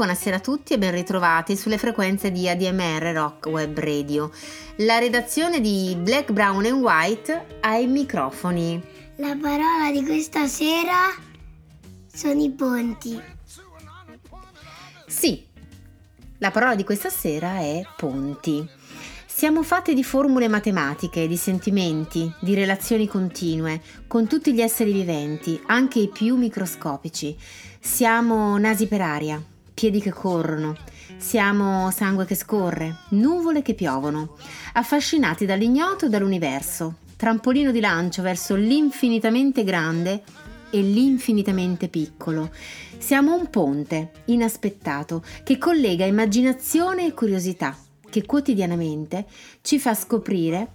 Buonasera, a tutti e ben ritrovati sulle frequenze di ADMR Rock Web Radio. La redazione di Black, Brown and White ai microfoni. La parola di questa sera sono i ponti. Sì, la parola di questa sera è ponti. Siamo fatti di formule matematiche, di sentimenti, di relazioni continue con tutti gli esseri viventi, anche i più microscopici. Siamo nasi per aria, piedi che corrono, siamo sangue che scorre, nuvole che piovono, affascinati dall'ignoto e dall'universo, trampolino di lancio verso l'infinitamente grande e l'infinitamente piccolo. Siamo un ponte inaspettato che collega immaginazione e curiosità, che quotidianamente ci fa scoprire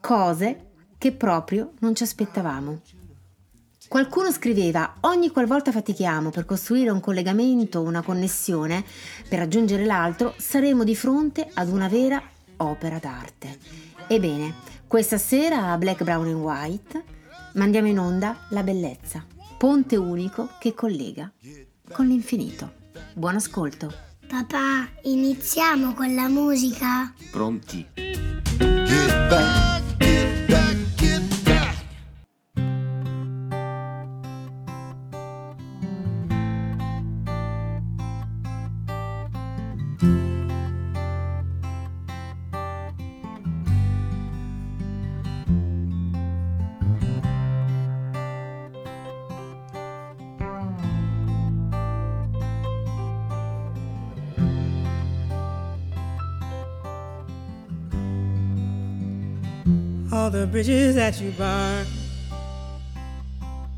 cose che proprio non ci aspettavamo. Qualcuno scriveva, ogni qualvolta fatichiamo per costruire un collegamento, una connessione, per raggiungere l'altro, saremo di fronte ad una vera opera d'arte. Ebbene, questa sera a Black, Brown and White mandiamo in onda la bellezza, ponte unico che collega con l'infinito. Buon ascolto. Papà, iniziamo con la musica? Pronti? Get back, bridges that you burn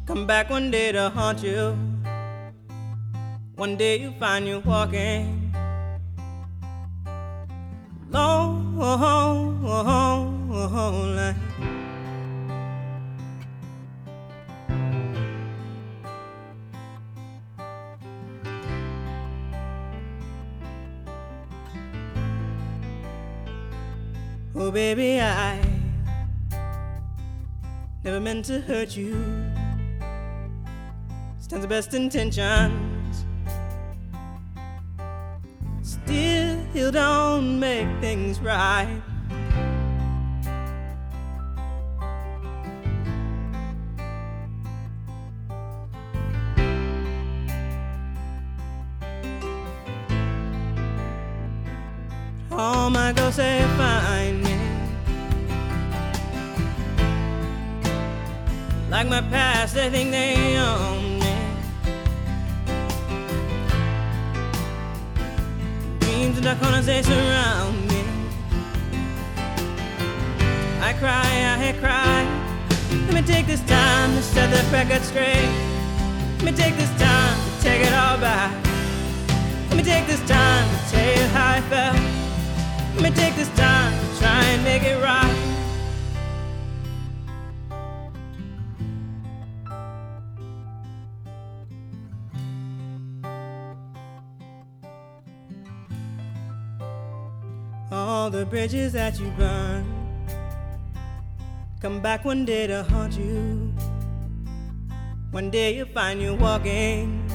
come back one day to haunt you. One day you find you walking long, line. Oh, baby, I never meant to hurt you. Stands the best intentions. Still don't make things right. Bridges that you burn come back one day to haunt you. One day you'll find you walking.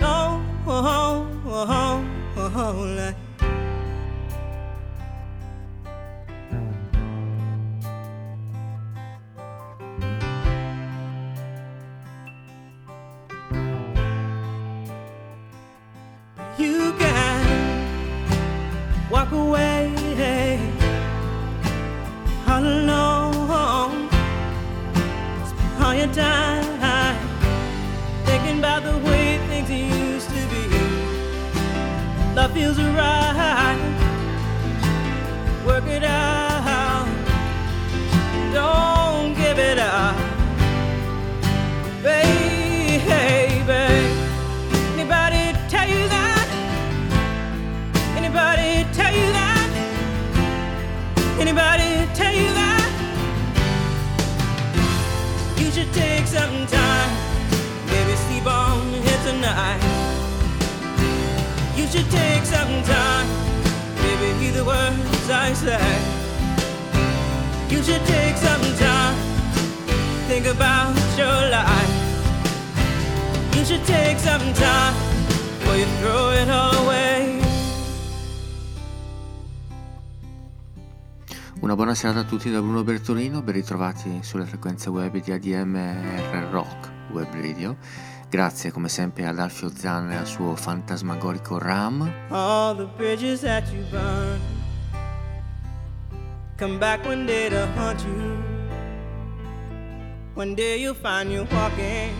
Oh, oh, oh, oh, oh, oh, like feels right. Work it out. Don't give it up, baby. Anybody tell you that? Anybody tell you that? Anybody tell you that? You should take some time, maybe sleep on it tonight. You should take time, maybe hear the words I say. You should take some time, think about your life. You should take some time before you throw it away. Una buona serata a tutti da Bruno Bertolino, ben ritrovati sulle frequenze web di ADMR Rock Web Radio. Grazie come sempre ad Alfio Zanna e al suo fantasmagorico RAM. all the bridges that you burn come back one day to haunt you. One day you'll find you walking.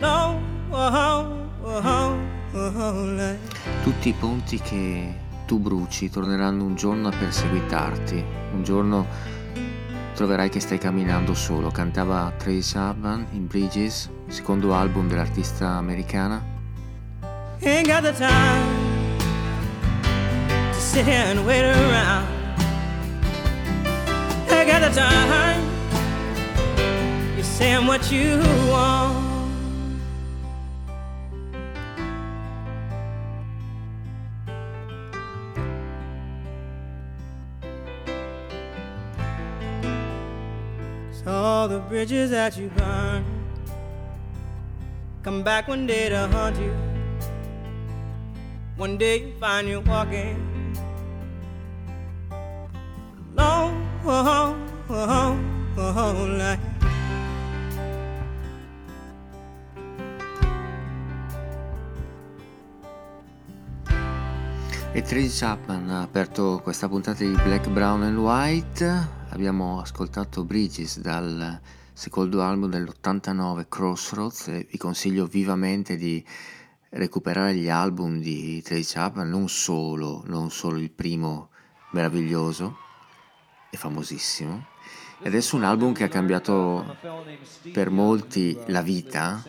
No, oh, oh, oh, oh, Tutti i ponti che tu bruci torneranno un giorno a perseguitarti. Un giorno troverai che stai camminando solo. Cantava Trace Chapman in Bridges, secondo album dell'artista americana. ain't got the time to sit here and wait around. I got the time. You're saying what you want. All the bridges that you burn come back one day to haunt you. One day you find you walking oh, oh, oh, oh, like E Tracy Chapman ha aperto questa puntata di Black, Brown and White. Abbiamo ascoltato Bridges dal secondo album dell'89 Crossroads e vi consiglio vivamente di recuperare gli album di Tracy Chapman, non solo, non solo il primo meraviglioso e famosissimo. E adesso un album che ha cambiato per molti la vita,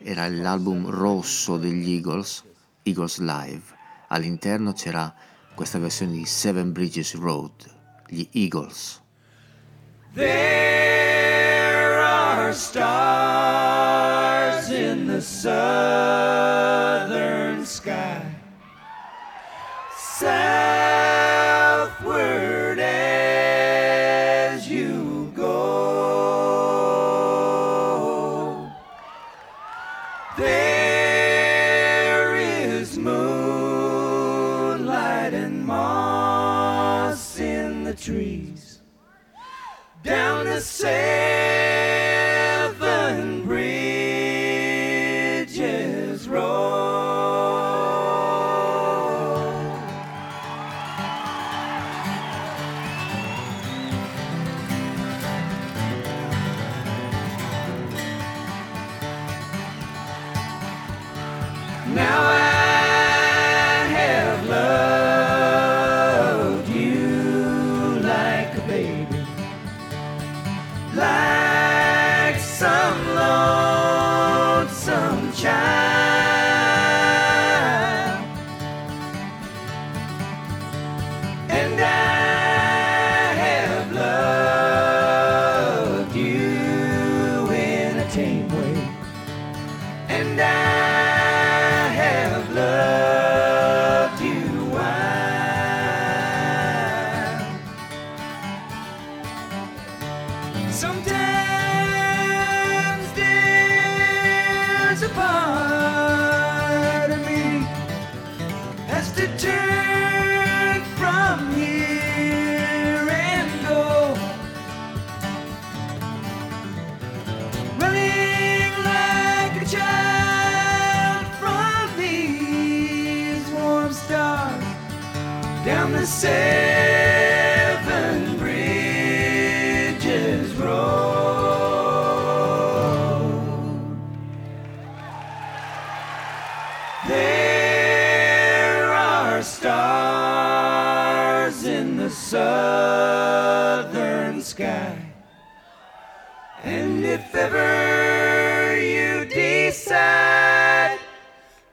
era l'album rosso degli Eagles, Eagles Live. All'interno c'era questa versione di Seven Bridges Road, gli Eagles. There are stars in the southern sky, southward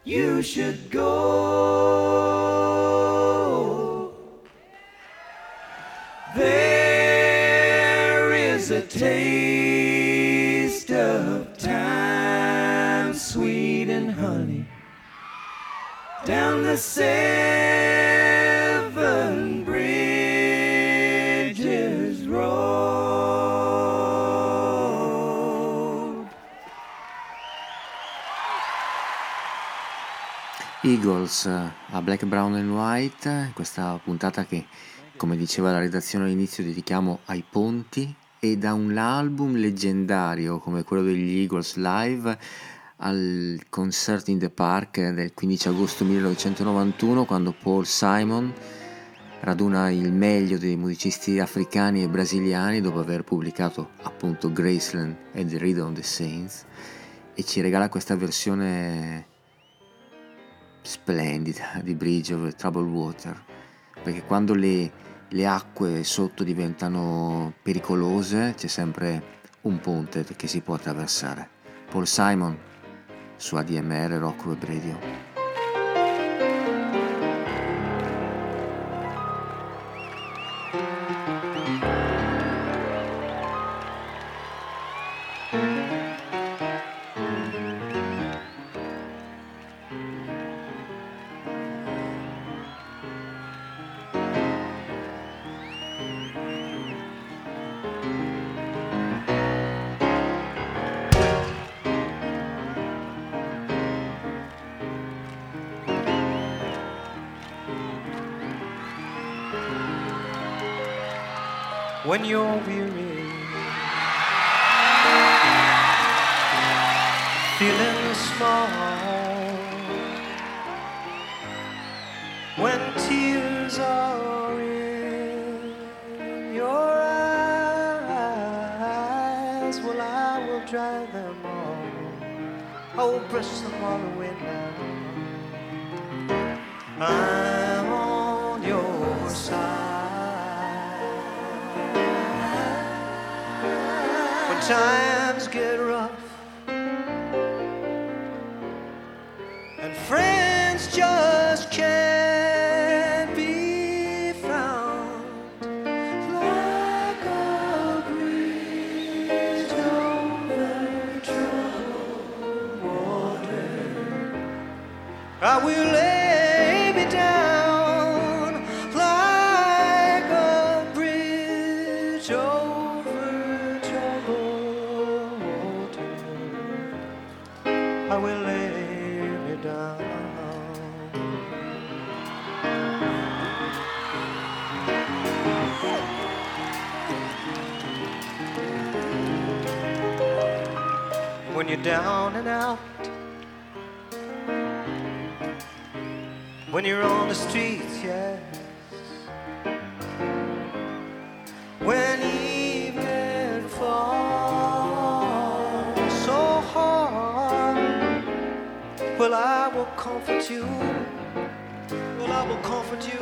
you should go, there is a taste of time, sweet and honey, down the seven Eagles eh, a Black, Brown and White, questa puntata che, come diceva la redazione all'inizio, dedichiamo ai ponti e da un album leggendario come quello degli Eagles live al Concert in the Park del 15 agosto 1991 quando Paul Simon raduna il meglio dei musicisti africani e brasiliani dopo aver pubblicato appunto Graceland e The Rhythm of the Saints e ci regala questa versione splendida di Bridge over Troubled Water, perché quando le, le acque sotto diventano pericolose c'è sempre un ponte che si può attraversare. Paul Simon su ADMR Rock Web Radio. You. You're down and out when you're on the streets, yes. When evening falls so hard, well, I will comfort you. Well, I will comfort you.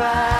goodbye.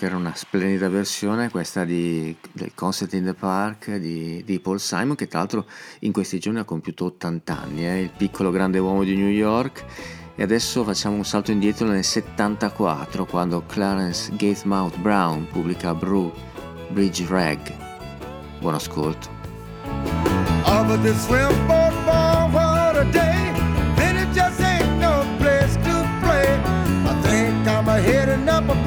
che era una splendida versione, questa di, del Concert in the Park di, di, Paul Simon, che tra l'altro in questi giorni ha compiuto 80 anni, eh, il piccolo grande uomo di New York. E adesso facciamo un salto indietro nel 74, quando Clarence Gatemouth Brown pubblica Brew Bridge Rag. Buon ascolto. Oh, heading up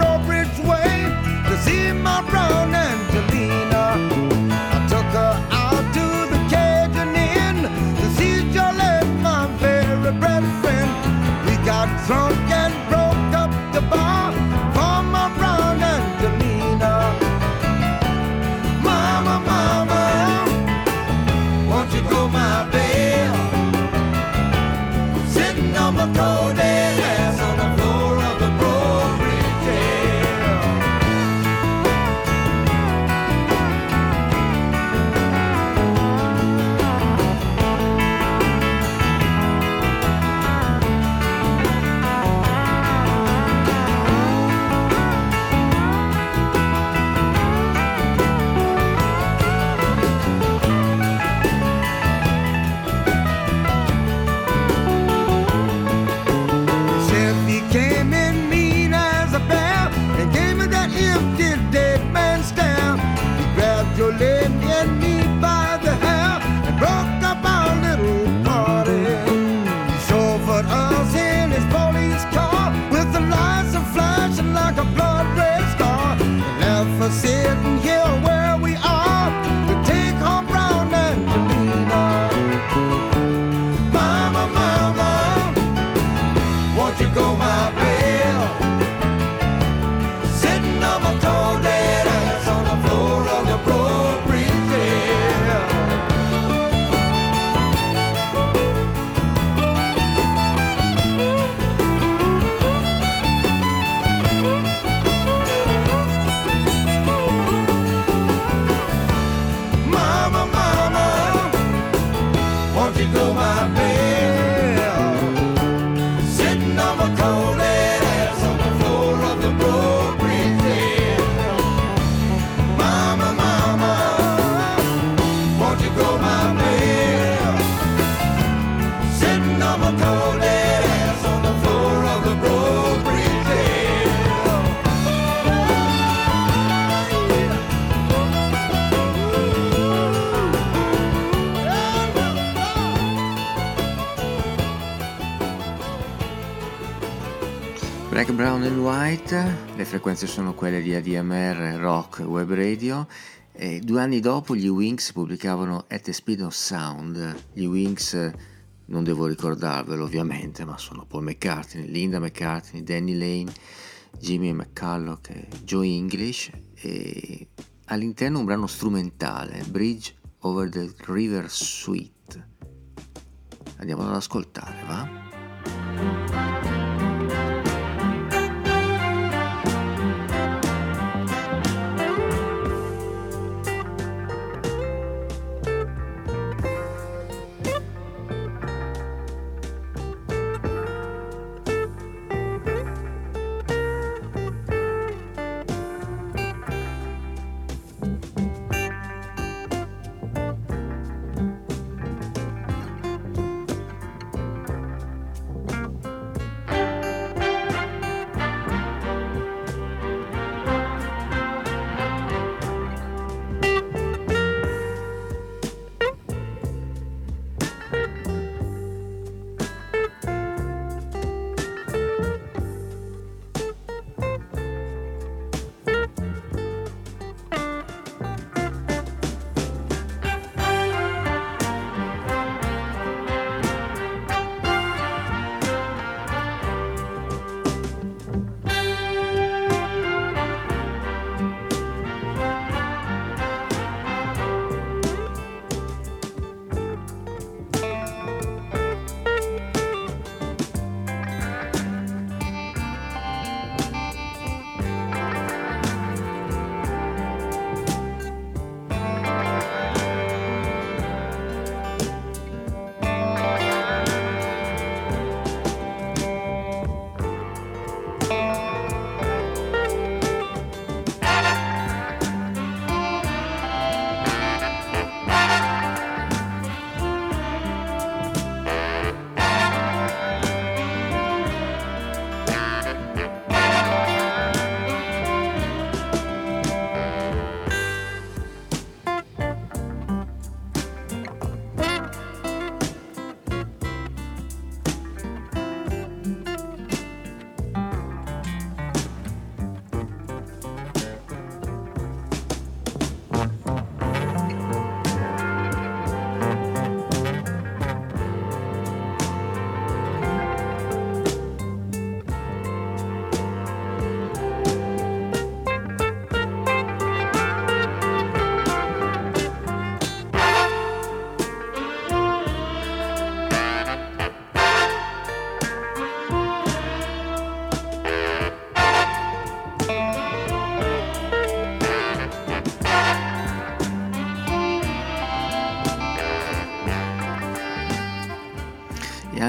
Brown and White, le frequenze sono quelle di ADMR Rock Web Radio. E due anni dopo gli Wings pubblicavano At the Speed of Sound. Gli Wings, non devo ricordarvelo ovviamente, ma sono Paul McCartney, Linda McCartney, Danny Lane, Jimmy McCulloch e Joe English. E all'interno un brano strumentale, Bridge over the River Suite. Andiamo ad ascoltare, va?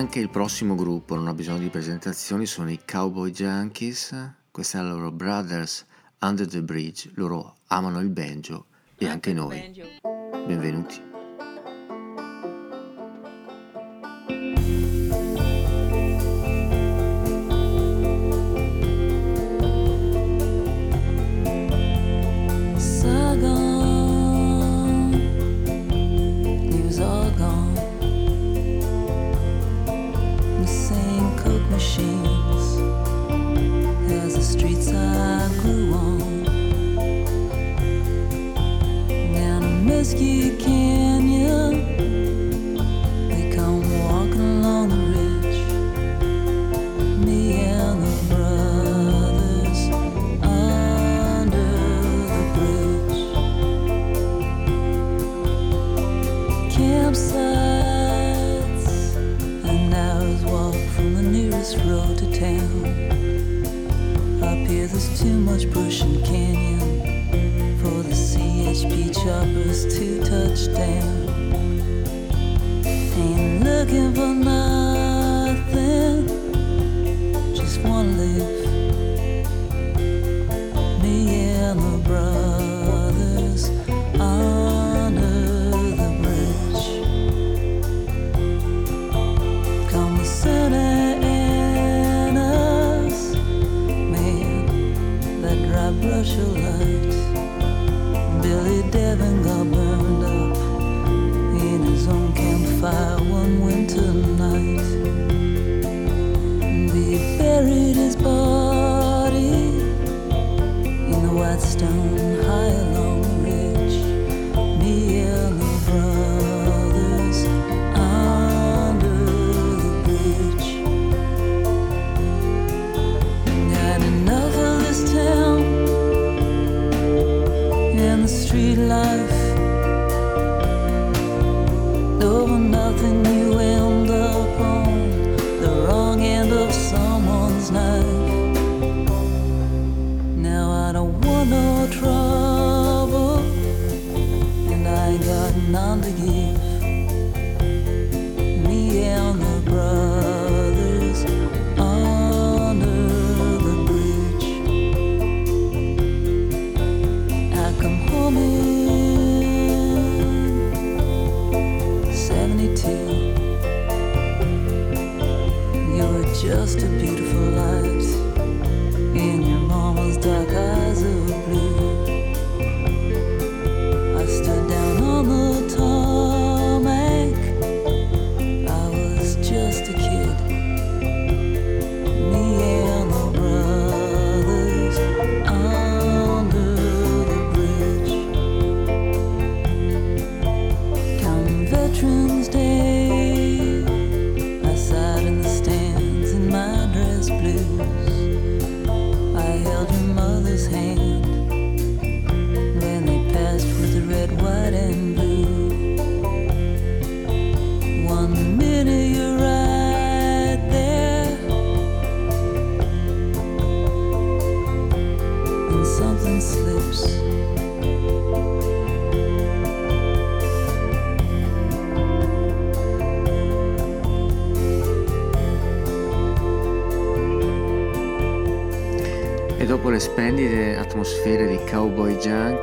Anche il prossimo gruppo, non ha bisogno di presentazioni, sono i Cowboy Junkies, questa è la loro Brothers Under the Bridge, loro amano il banjo e anche noi. Benvenuti. street life.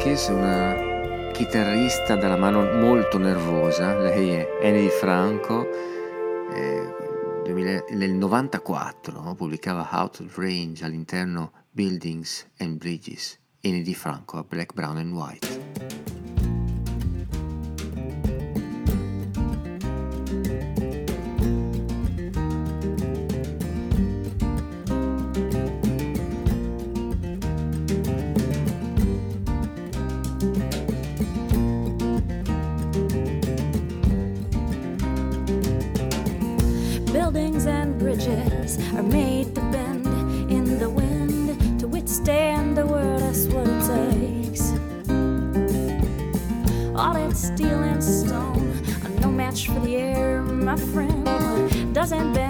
Cowboy Junkies, una chitarrista dalla mano molto nervosa, lei è Annie Franco, eh, nel 94 pubblicava Out of Range all'interno Buildings and Bridges, Annie Franco a Black, Brown and White. present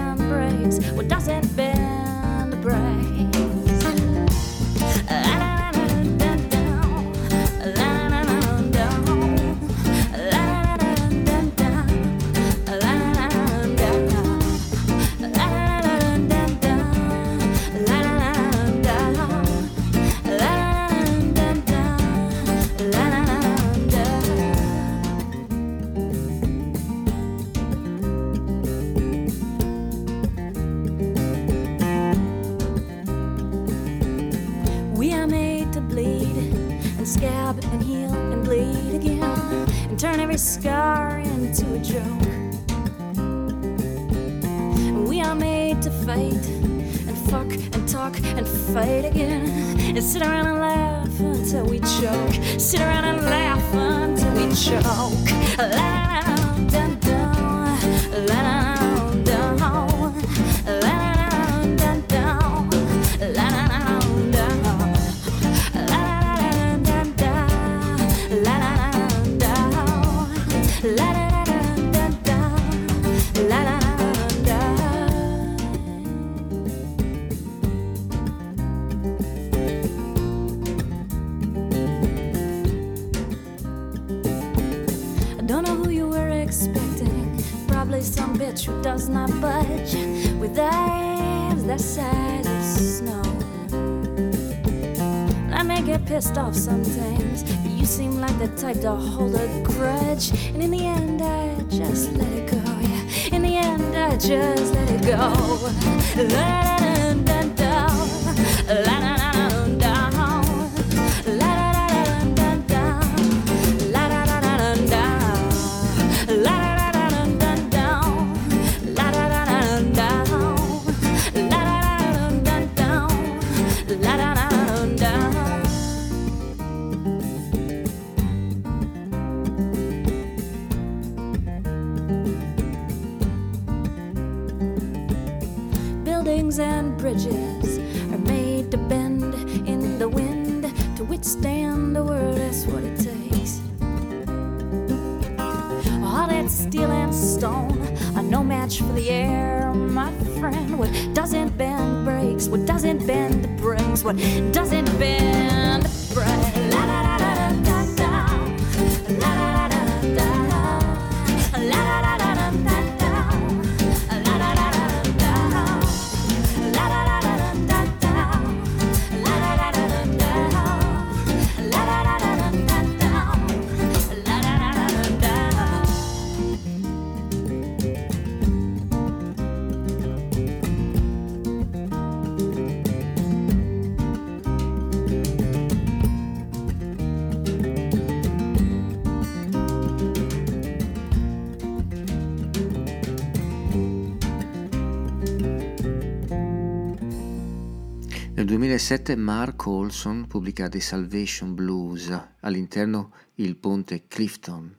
2007 Mark Olson pubblica The Salvation Blues, all'interno il ponte Clifton.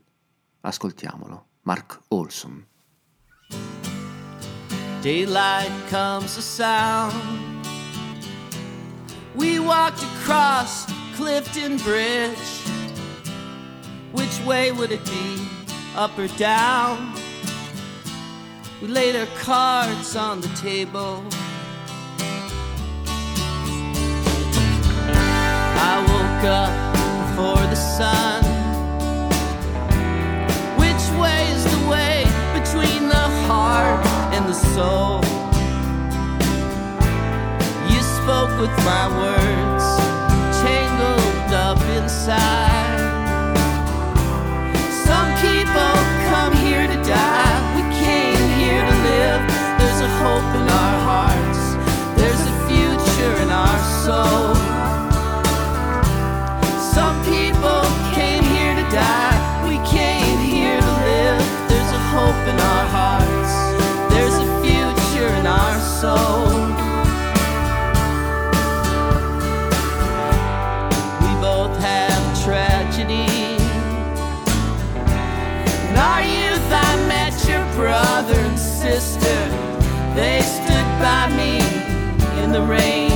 Ascoltiamolo, Mark Olson. Daylight comes a sound. We walked across Clifton Bridge. Which way would it be, up or down? We laid our cards on the table. I woke up before the sun. Which way is the way between the heart and the soul? You spoke with my words, tangled up inside. Some people come here to die, we came here to live. There's a hope in our hearts, there's a future in our souls. We came here to live. There's a hope in our hearts, there's a future in our souls. We both have tragedy. In our youth, I met your brother and sister. They stood by me in the rain.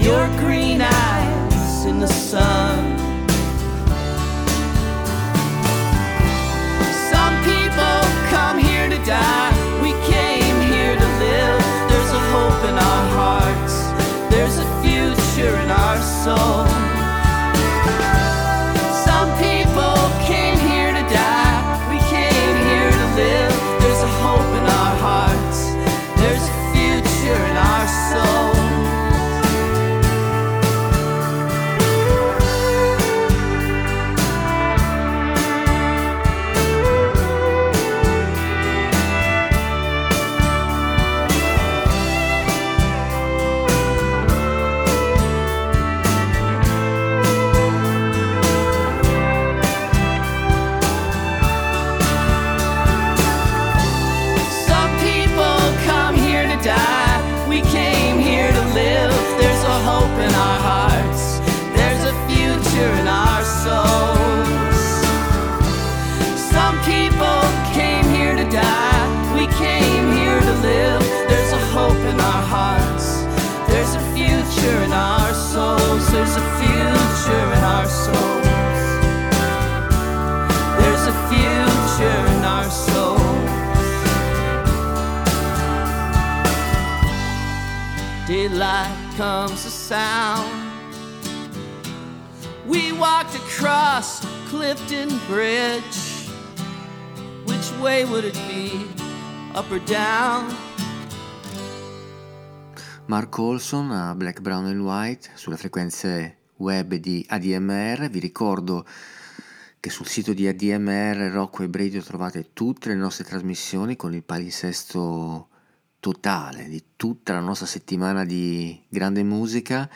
Your green eyes in the sun. soul. Comes the sound. We walked across Clifton Bridge. Which way would it be? Up or down? Mark Olson a Black, Brown and White sulle frequenze web di ADMR. Vi ricordo che sul sito di ADMR Rocco e Radio trovate tutte le nostre trasmissioni con il palinsesto totale di tutta la nostra settimana di grande musica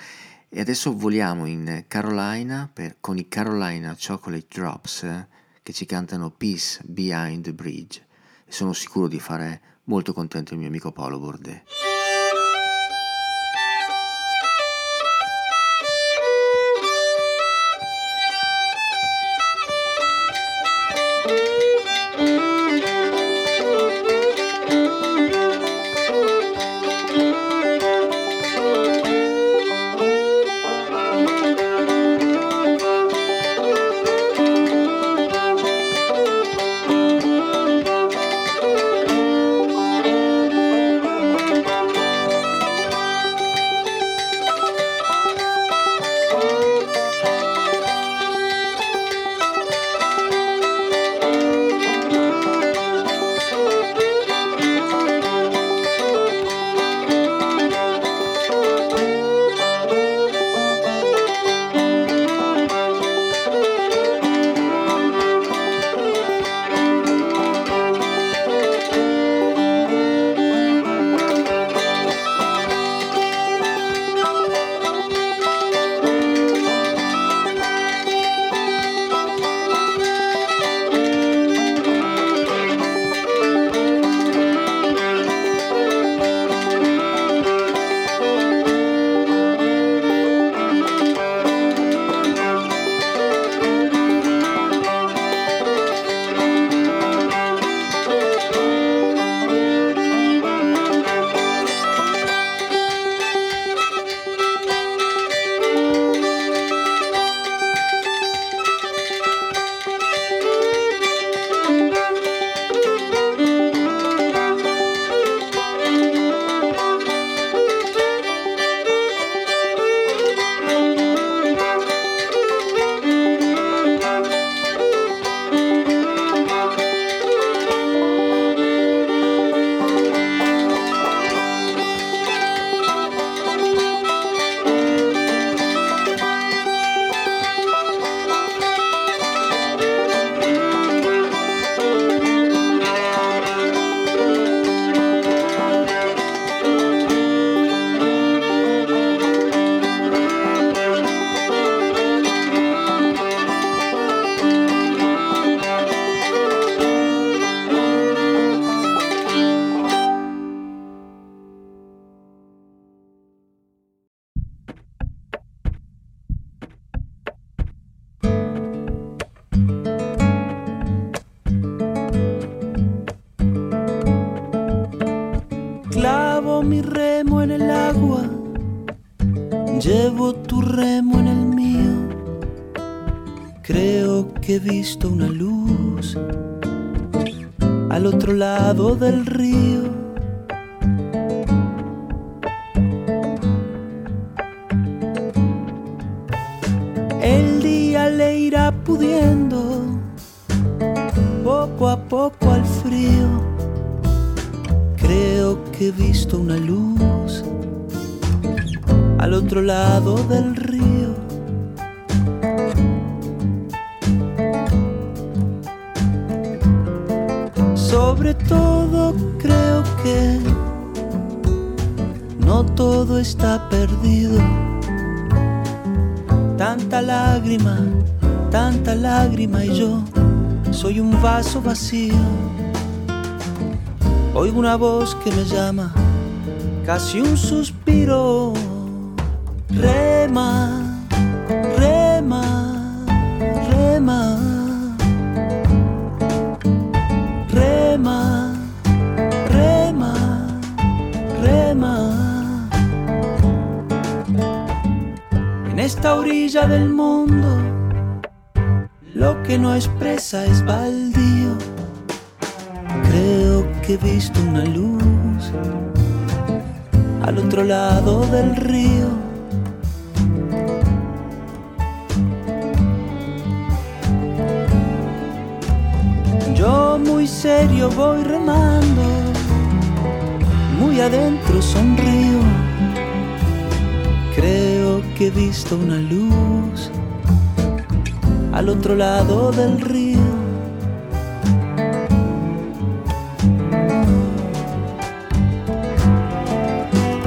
e adesso voliamo in Carolina per, con i Carolina Chocolate Drops eh, che ci cantano Peace Behind the Bridge e sono sicuro di fare molto contento il mio amico Paolo Bordè. Que me llama, casi un suspiro. Voy remando, muy adentro sonrío. Creo que he visto una luz al otro lado del río.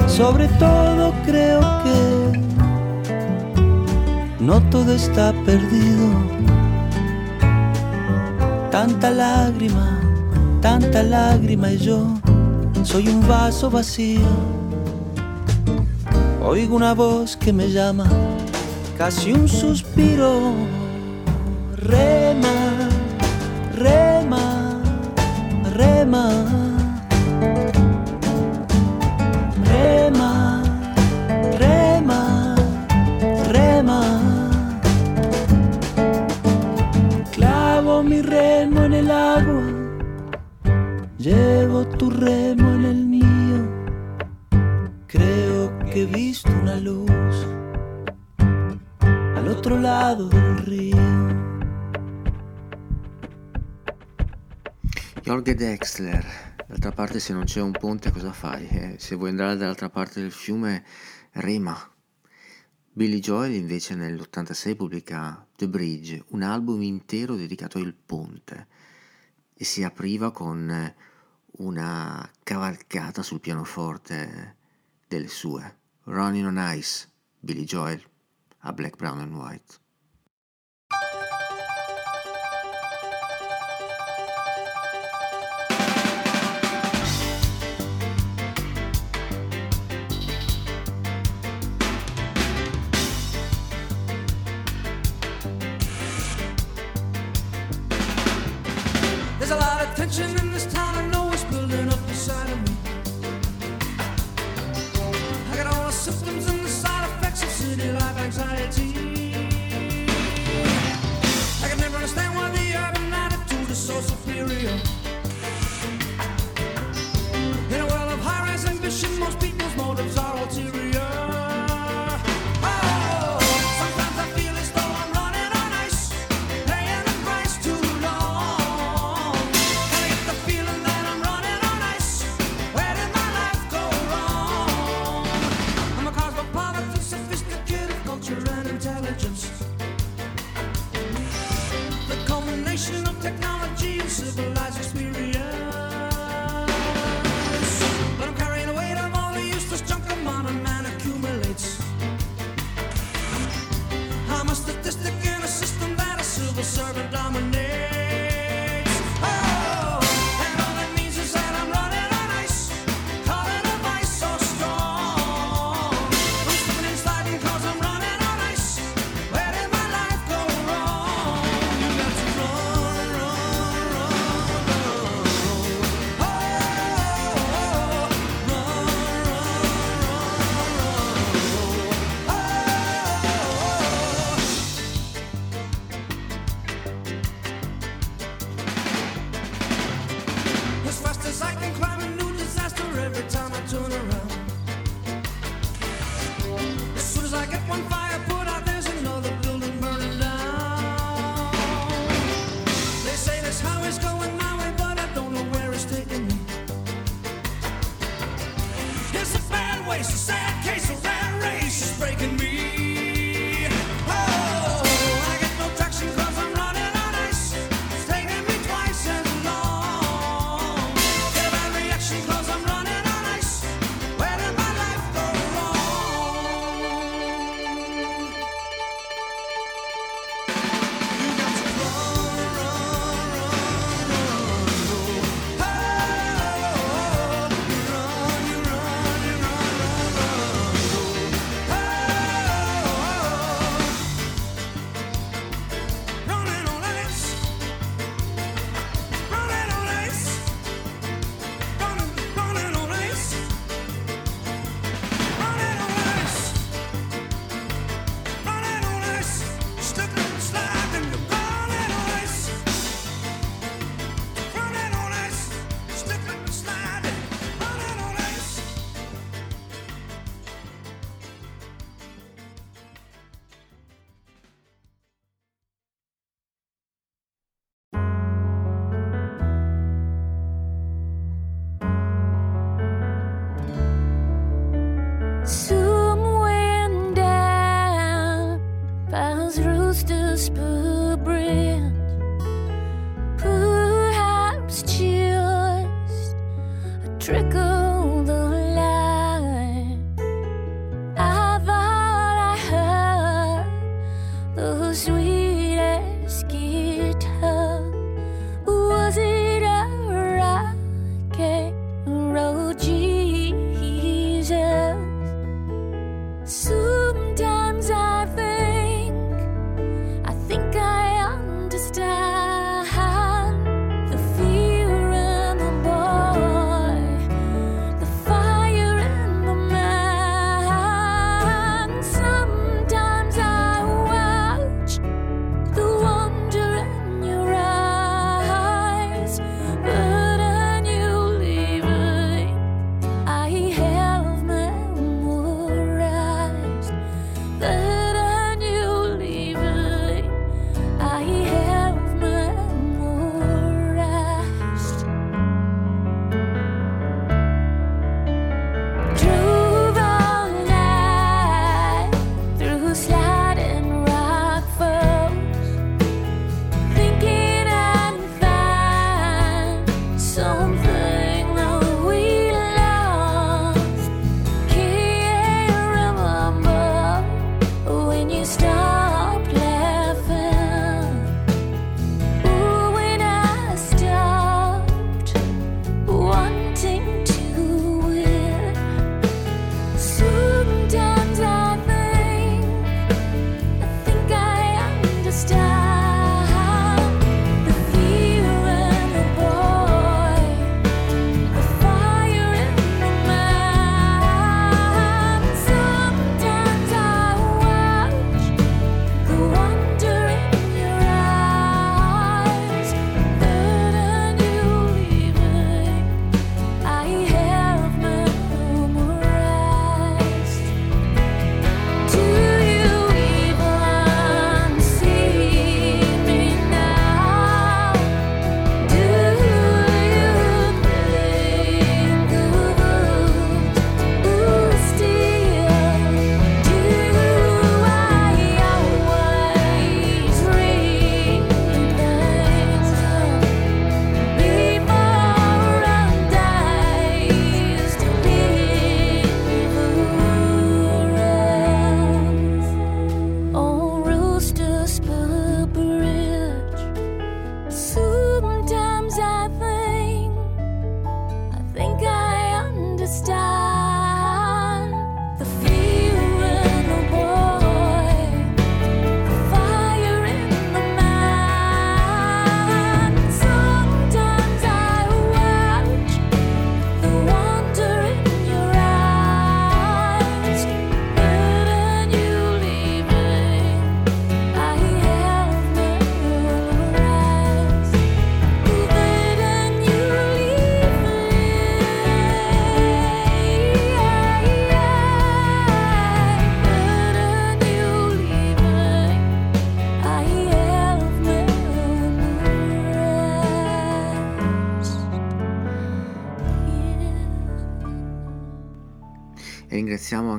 Sobre todo creo que no todo está perdido. Tanta lágrima, tanta lágrima y yo soy un vaso vacío. Oigo una voz que me llama, casi un suspiro. Rema, rema, rema. Rema, tu remo en el mío. Creo que he visto una luz al otro lado del río. Jorge Dexler, d'altra parte se non c'è un ponte cosa fai? Eh, se vuoi andare dall'altra parte del fiume, rema. Billy Joel invece nell'86 pubblica The Bridge, un album intero dedicato al ponte e si apriva con una cavalcata sul pianoforte delle sue. Running on Ice, Billy Joel a Black, Brown and White. There's a lot of tension anxiety. I can never understand why the urban attitude is so superior. In a world of high rise ambition, most people's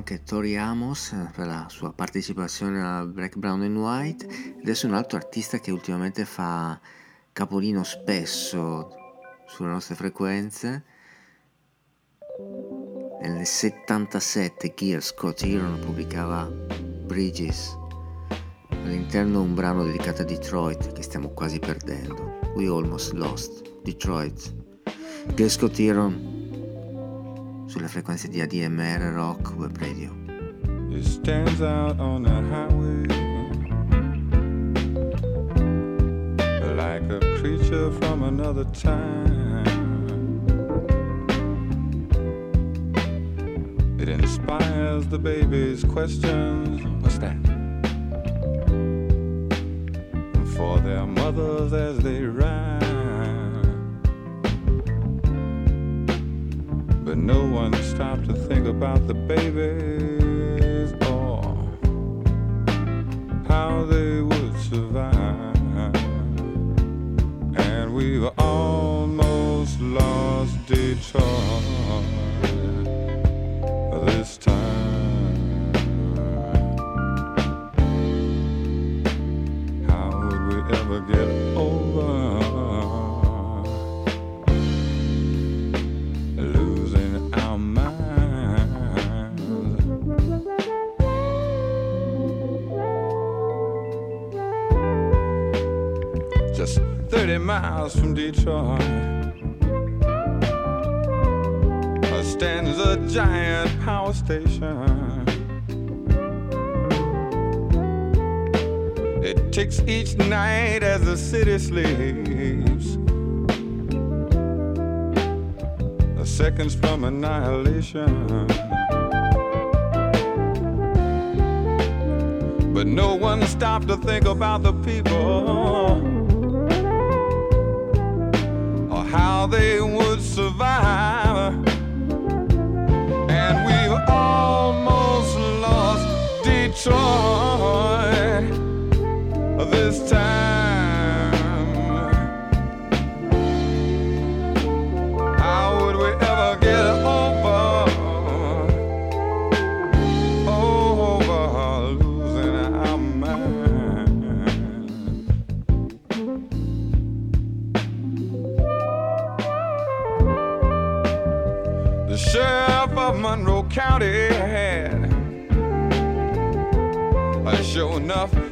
anche Tori Amos eh, per la sua partecipazione a Black, Brown and White. Adesso un altro artista che ultimamente fa capolino spesso sulle nostre frequenze. Nel 77 Gear Scott Heron pubblicava Bridges, all'interno un brano dedicato a Detroit che stiamo quasi perdendo. We Almost Lost Detroit. Gear Scott Heron sulle frequenze di ADMR Rock Web Radio. It stands out on the highway like a creature from another time. It inspires the baby's questions. What's that? For their mothers as they ride. But no one stopped to think about the babies or how they would survive. And we've almost lost Detroit this time. How would we ever get miles from Detroit stands a giant power station. It ticks each night as the city sleeps. a seconds from annihilation. But no one stopped to think about the people how they would survive. And we've almost lost Detroit this time.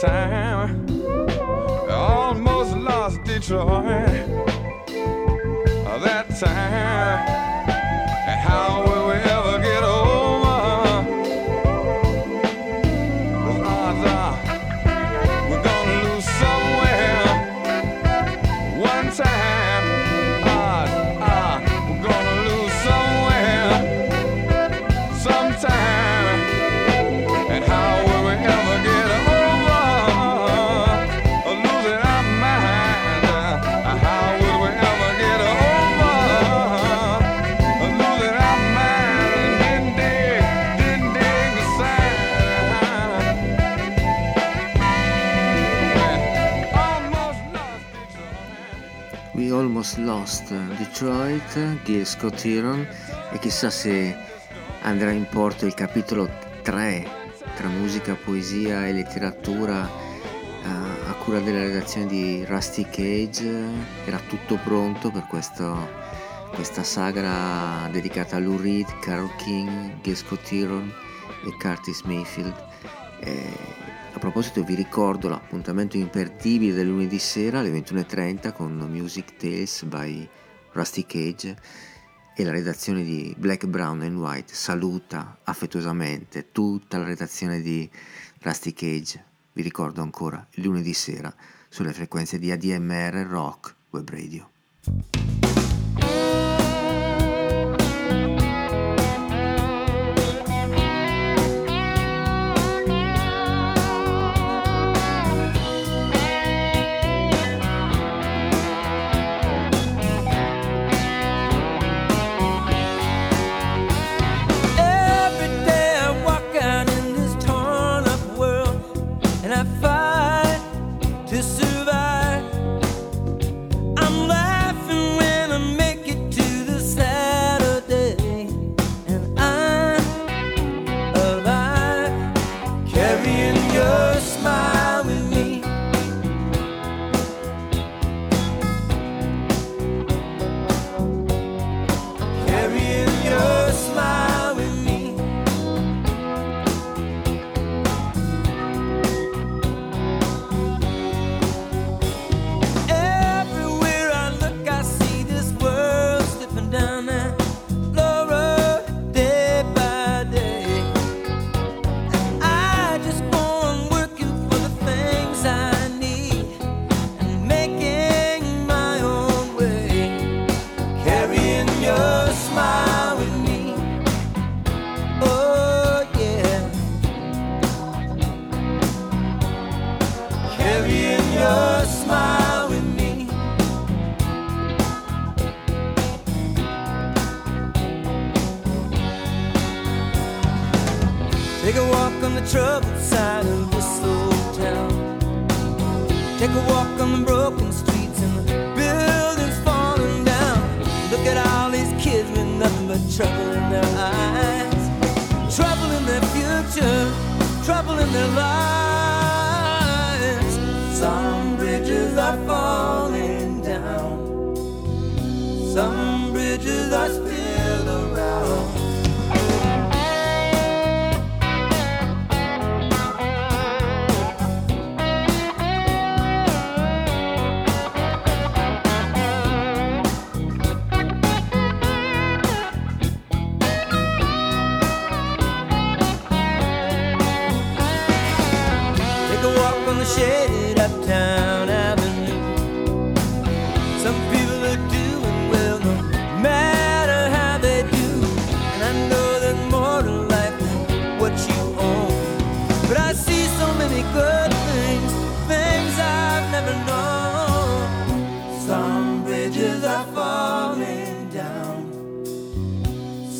time, almost lost Detroit uh, that time. Lost Detroit di Scott Heron e chissà se andrà in porto il capitolo 3 tra musica, poesia e letteratura eh, a cura della redazione di Rusty Cage. Era tutto pronto per questo, questa sagra dedicata a Lou Reed, Carol King, Gay Scott Heron e Curtis Mayfield. Eh, a proposito vi ricordo l'appuntamento imperdibile del lunedì sera alle 21.30 con Music Tales by Rusty Cage e la redazione di Black, Brown and White saluta affettuosamente tutta la redazione di Rusty Cage, vi ricordo ancora, lunedì sera sulle frequenze di ADMR Rock Web Radio.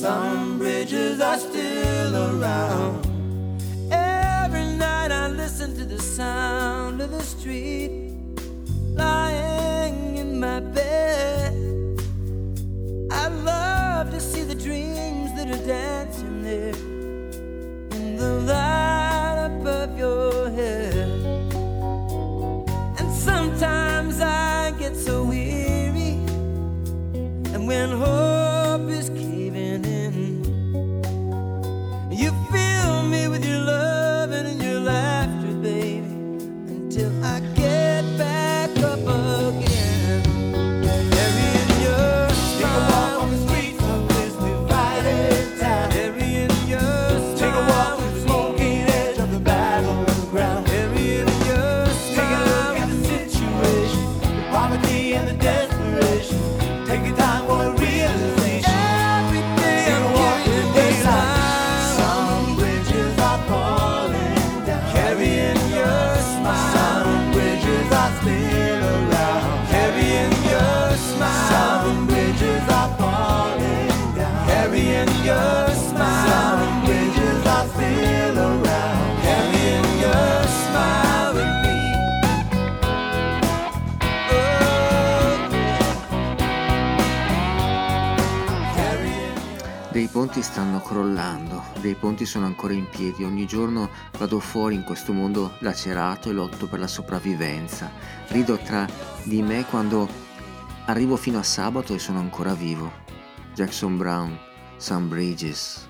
Some bridges are still around. Every night I listen to the sound of the street, lying in my bed. I love to see the dreams that are dancing there. ponti stanno crollando, dei ponti sono ancora in piedi, ogni giorno vado fuori in questo mondo lacerato e lotto per la sopravvivenza. Rido tra di me quando arrivo fino a sabato e sono ancora vivo. Jackson Brown, Sam Bridges.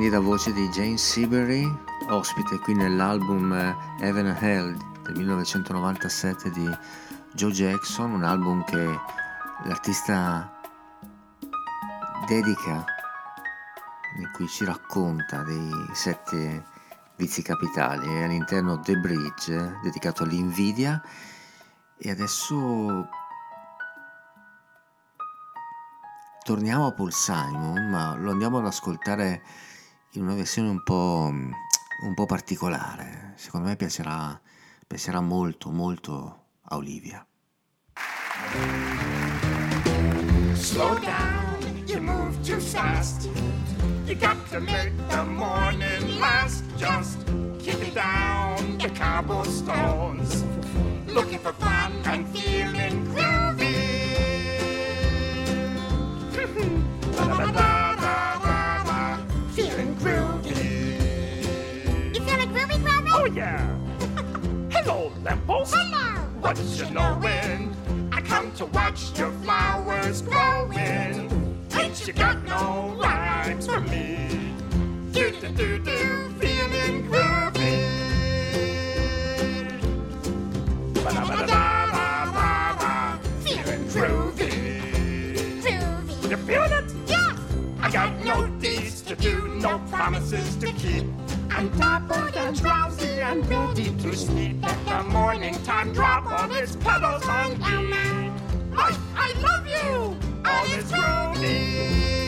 splendida voce di Jane Seabury, ospite qui nell'album eh, Heaven and Hell del 1997 di Joe Jackson, un album che l'artista dedica, in cui ci racconta dei sette vizi capitali. E all'interno The Bridge, dedicato all'invidia. E adesso torniamo a Paul Simon, ma lo andiamo ad ascoltare in una versione un po', un po particolare. Secondo me piacerà, piacerà molto, molto a Olivia. Slow down, you move too fast. You got to make the morning last. Just kick down the cobblestones. Looking for fun and feeling groovy. Oh yeah. Hello, lamppost. Hello. What you knowin'? I come to watch your flowers growing. Ain't you got no rhymes for me? Do do do do, feeling groovy. Ba-da-ba-da-da-da-da, feeling groovy. Groovy. You feeling it? Yes. I got no deeds to do, no promises to keep. I'm dappled and drowsy and ready to sleep. Let the morning time drop all its petals on me. I, I love you, all is groovy.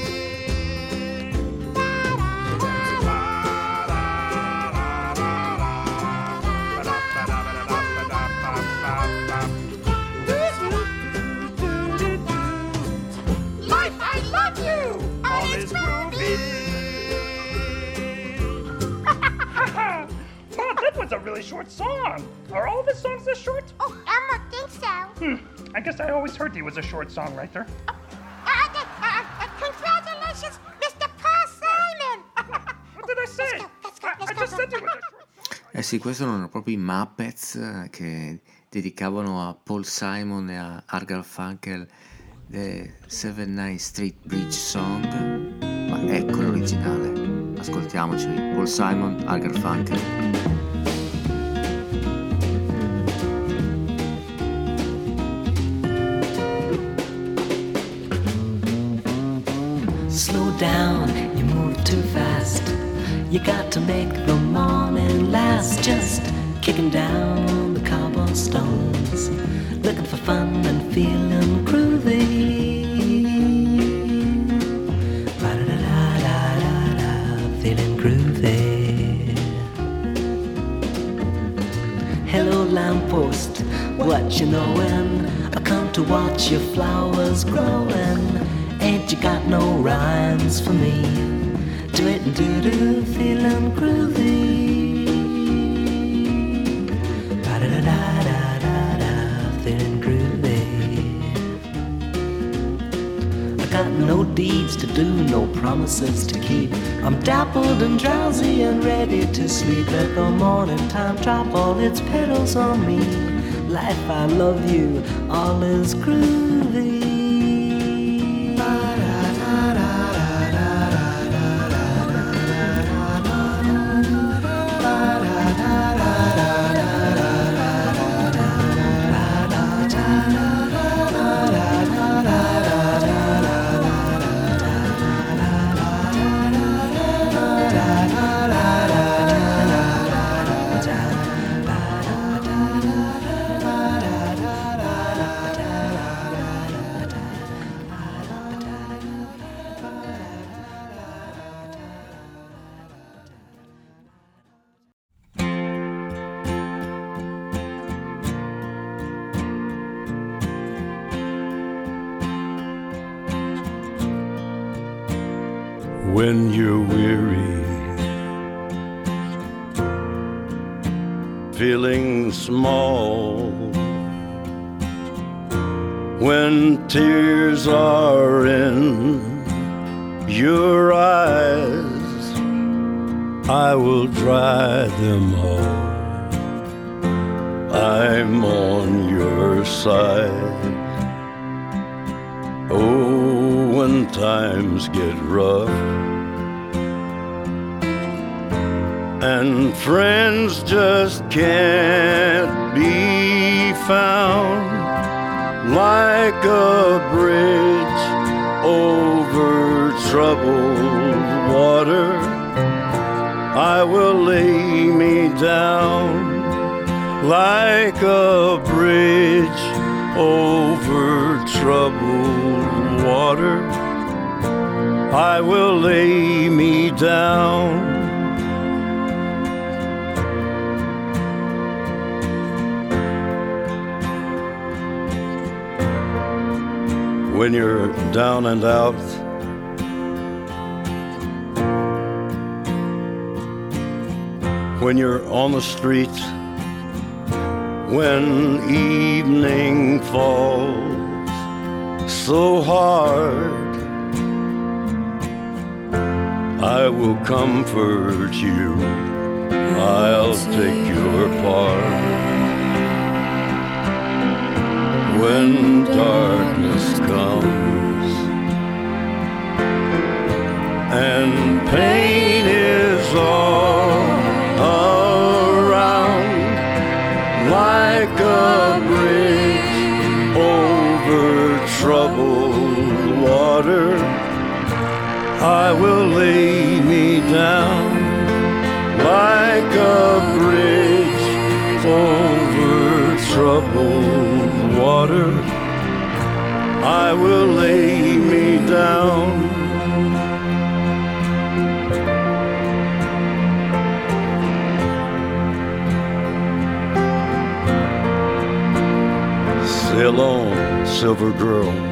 A really short song. Are all of his songs this short? Oh, Elmo thinks so. Hmm. I guess I always heard he was a short songwriter. Uh, uh, uh, uh, congratulations, Mr. Paul Simon. What did I say? Let's go, I, let's I go, just go, said go. was a short Eh sì, questi erano proprio i Muppets eh, che dedicavano a Paul Simon e a Argal Funkel The 79 Street Bridge Song. Ma ecco l'originale. Ascoltiamoci. Paul Simon, Argal Funkel. Down, you move too fast. You got to make the morning last. Just kicking down the cobblestones, looking for fun and feeling groovy. Ba-da-da-da-da-da, feeling groovy. Hello, lamppost, what you knowin'? I come to watch your flowers growin'. Ain't you got no rhymes for me? Do it and do do, feeling groovy. Da da da da da da, feeling groovy. I got no deeds to do, no promises to keep. I'm dappled and drowsy and ready to sleep. Let the morning time drop all its petals on me. Life, I love you, all is groovy. On the street, when evening falls so hard, I will comfort you. I'll take your part. When darkness comes and pain I will lay me down like a bridge over troubled water. I will lay me down. Sail on, silver girl.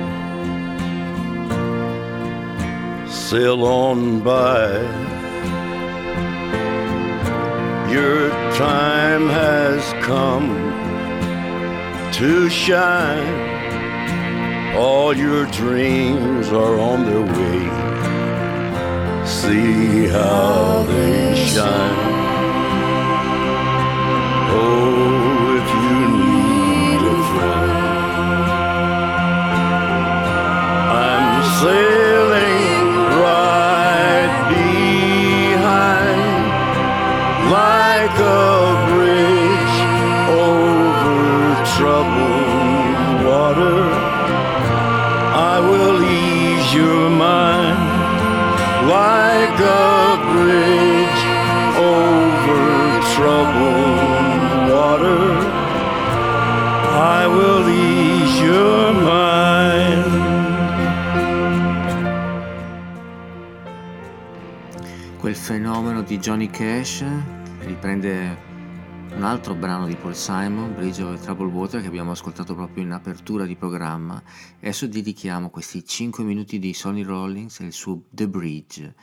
Sail on by. Your time has come to shine. All your dreams are on their way. See how they shine. Oh, I will ease your mind. Quel fenomeno di Johnny Cash riprende un altro brano di Paul Simon, Bridge over Troubled Water, che abbiamo ascoltato proprio in apertura di programma. Adesso dedichiamo questi 5 minuti di Sonny Rollins e il suo The Bridge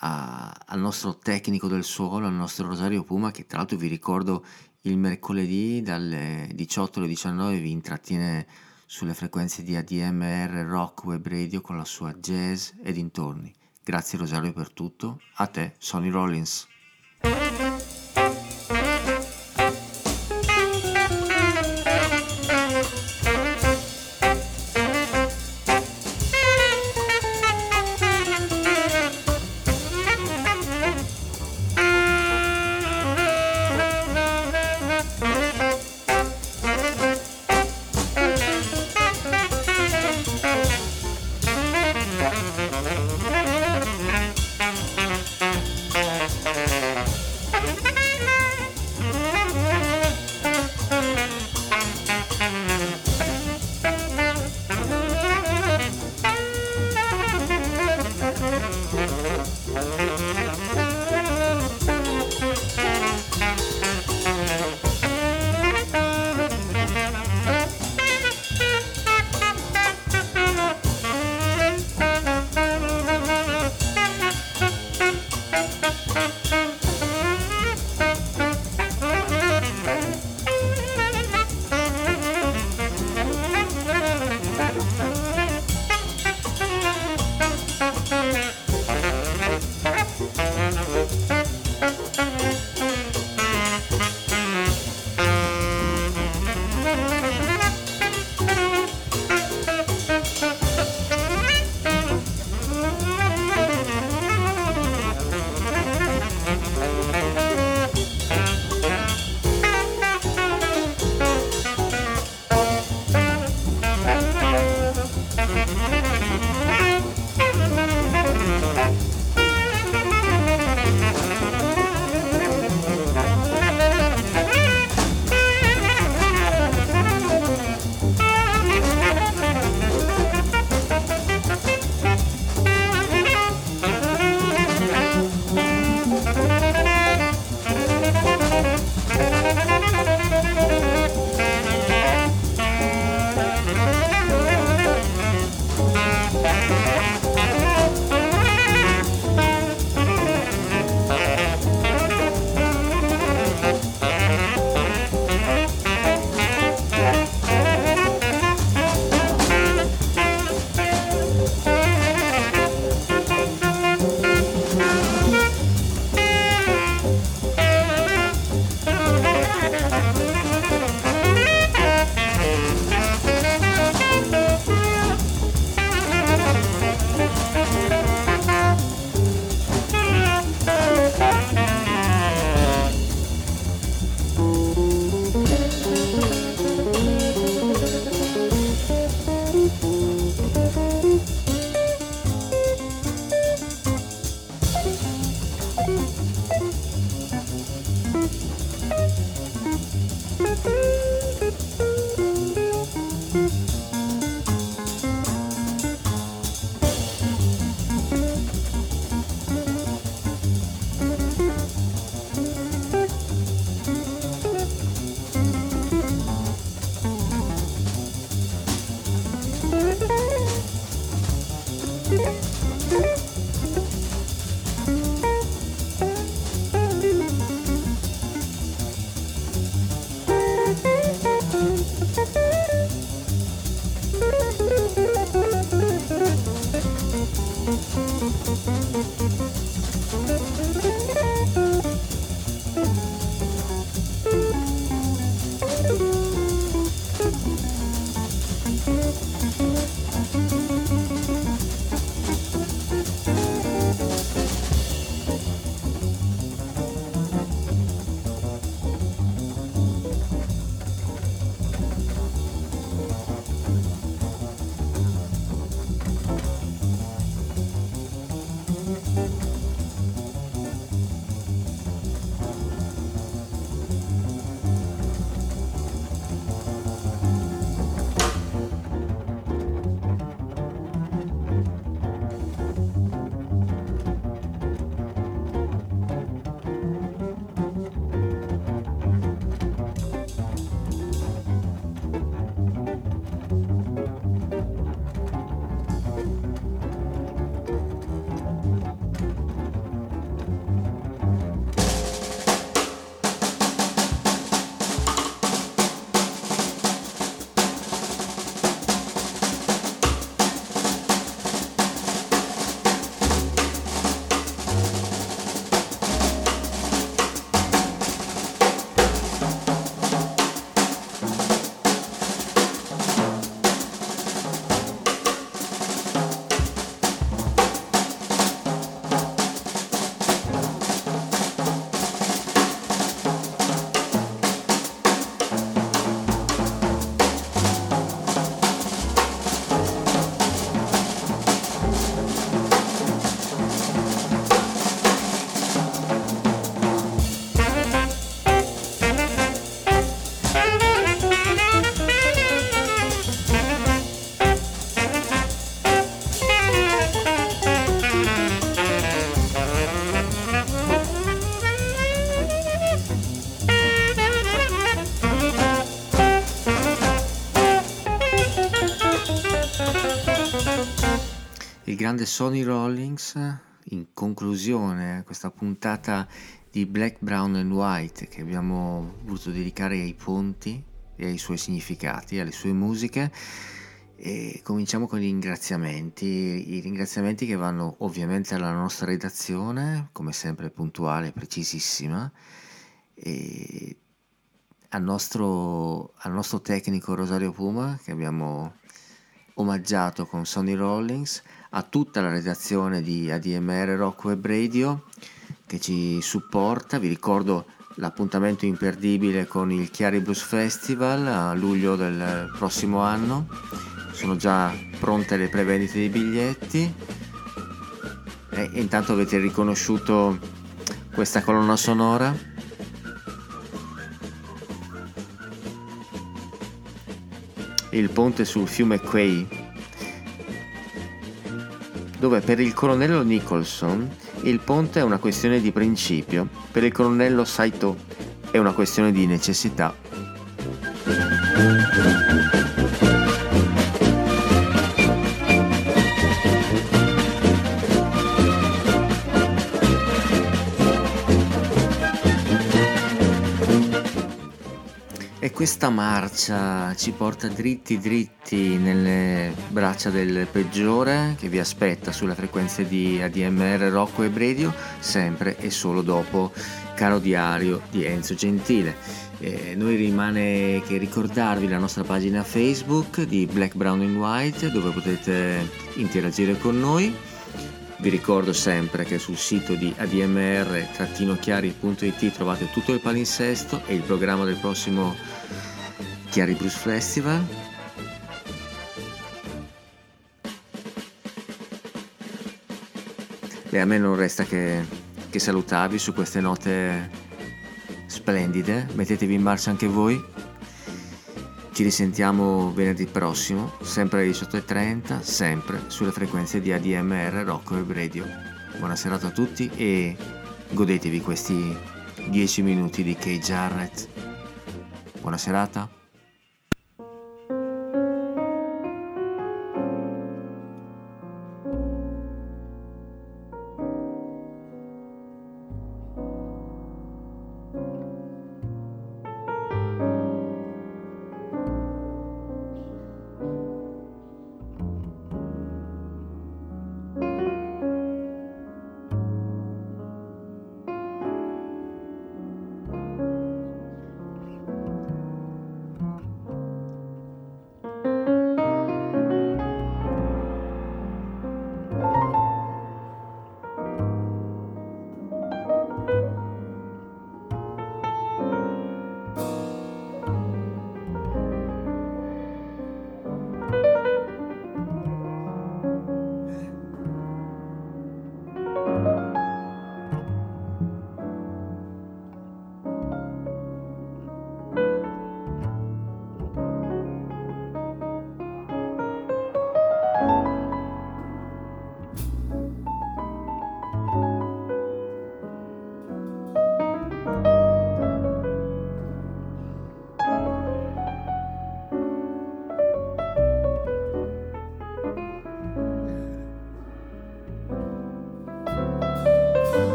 a- al nostro tecnico del suolo, al nostro Rosario Puma, che tra l'altro vi ricordo il mercoledì dalle 18 alle 19 vi intrattiene sulle frequenze di ADMR Rock Web Radio con la sua jazz e dintorni. Grazie Rosario per tutto, a te Sonny Rollins. Grande Sonny Rollins, in conclusione a questa puntata di Black, Brown and White che abbiamo voluto dedicare ai ponti e ai suoi significati, alle sue musiche. E cominciamo con i ringraziamenti, i ringraziamenti che vanno ovviamente alla nostra redazione, come sempre puntuale precisissima, e al al nostro tecnico Rosario Puma che abbiamo omaggiato con Sonny Rollins, a tutta la redazione di ADMR Rock Web Radio che ci supporta. Vi ricordo l'appuntamento imperdibile con il Chiari Blues Festival a luglio del prossimo anno. Sono già pronte le prevendite dei biglietti. E intanto avete riconosciuto questa colonna sonora. Il ponte sul fiume Quay, dove per il colonnello Nicholson il ponte è una questione di principio, per il colonnello Saito è una questione di necessità. Questa marcia ci porta dritti dritti nelle braccia del peggiore che vi aspetta sulle frequenze di ADMR Rocco e Radio, sempre e solo dopo Caro Diario di Enzo Gentile. Eh, noi rimane che ricordarvi la nostra pagina Facebook di Black, Brown and White dove potete interagire con noi. Vi ricordo sempre che sul sito di admr-chiari.it trovate tutto il palinsesto e il programma del prossimo Chiari Blues Festival. E a me non resta che, che salutarvi su queste note splendide, mettetevi in marcia anche voi. Ci risentiamo venerdì prossimo, sempre alle 18.30, sempre sulle frequenze di ADMR Rock Web Radio. Buona serata a tutti e godetevi questi 10 minuti di Kay Jarrett. Buona serata.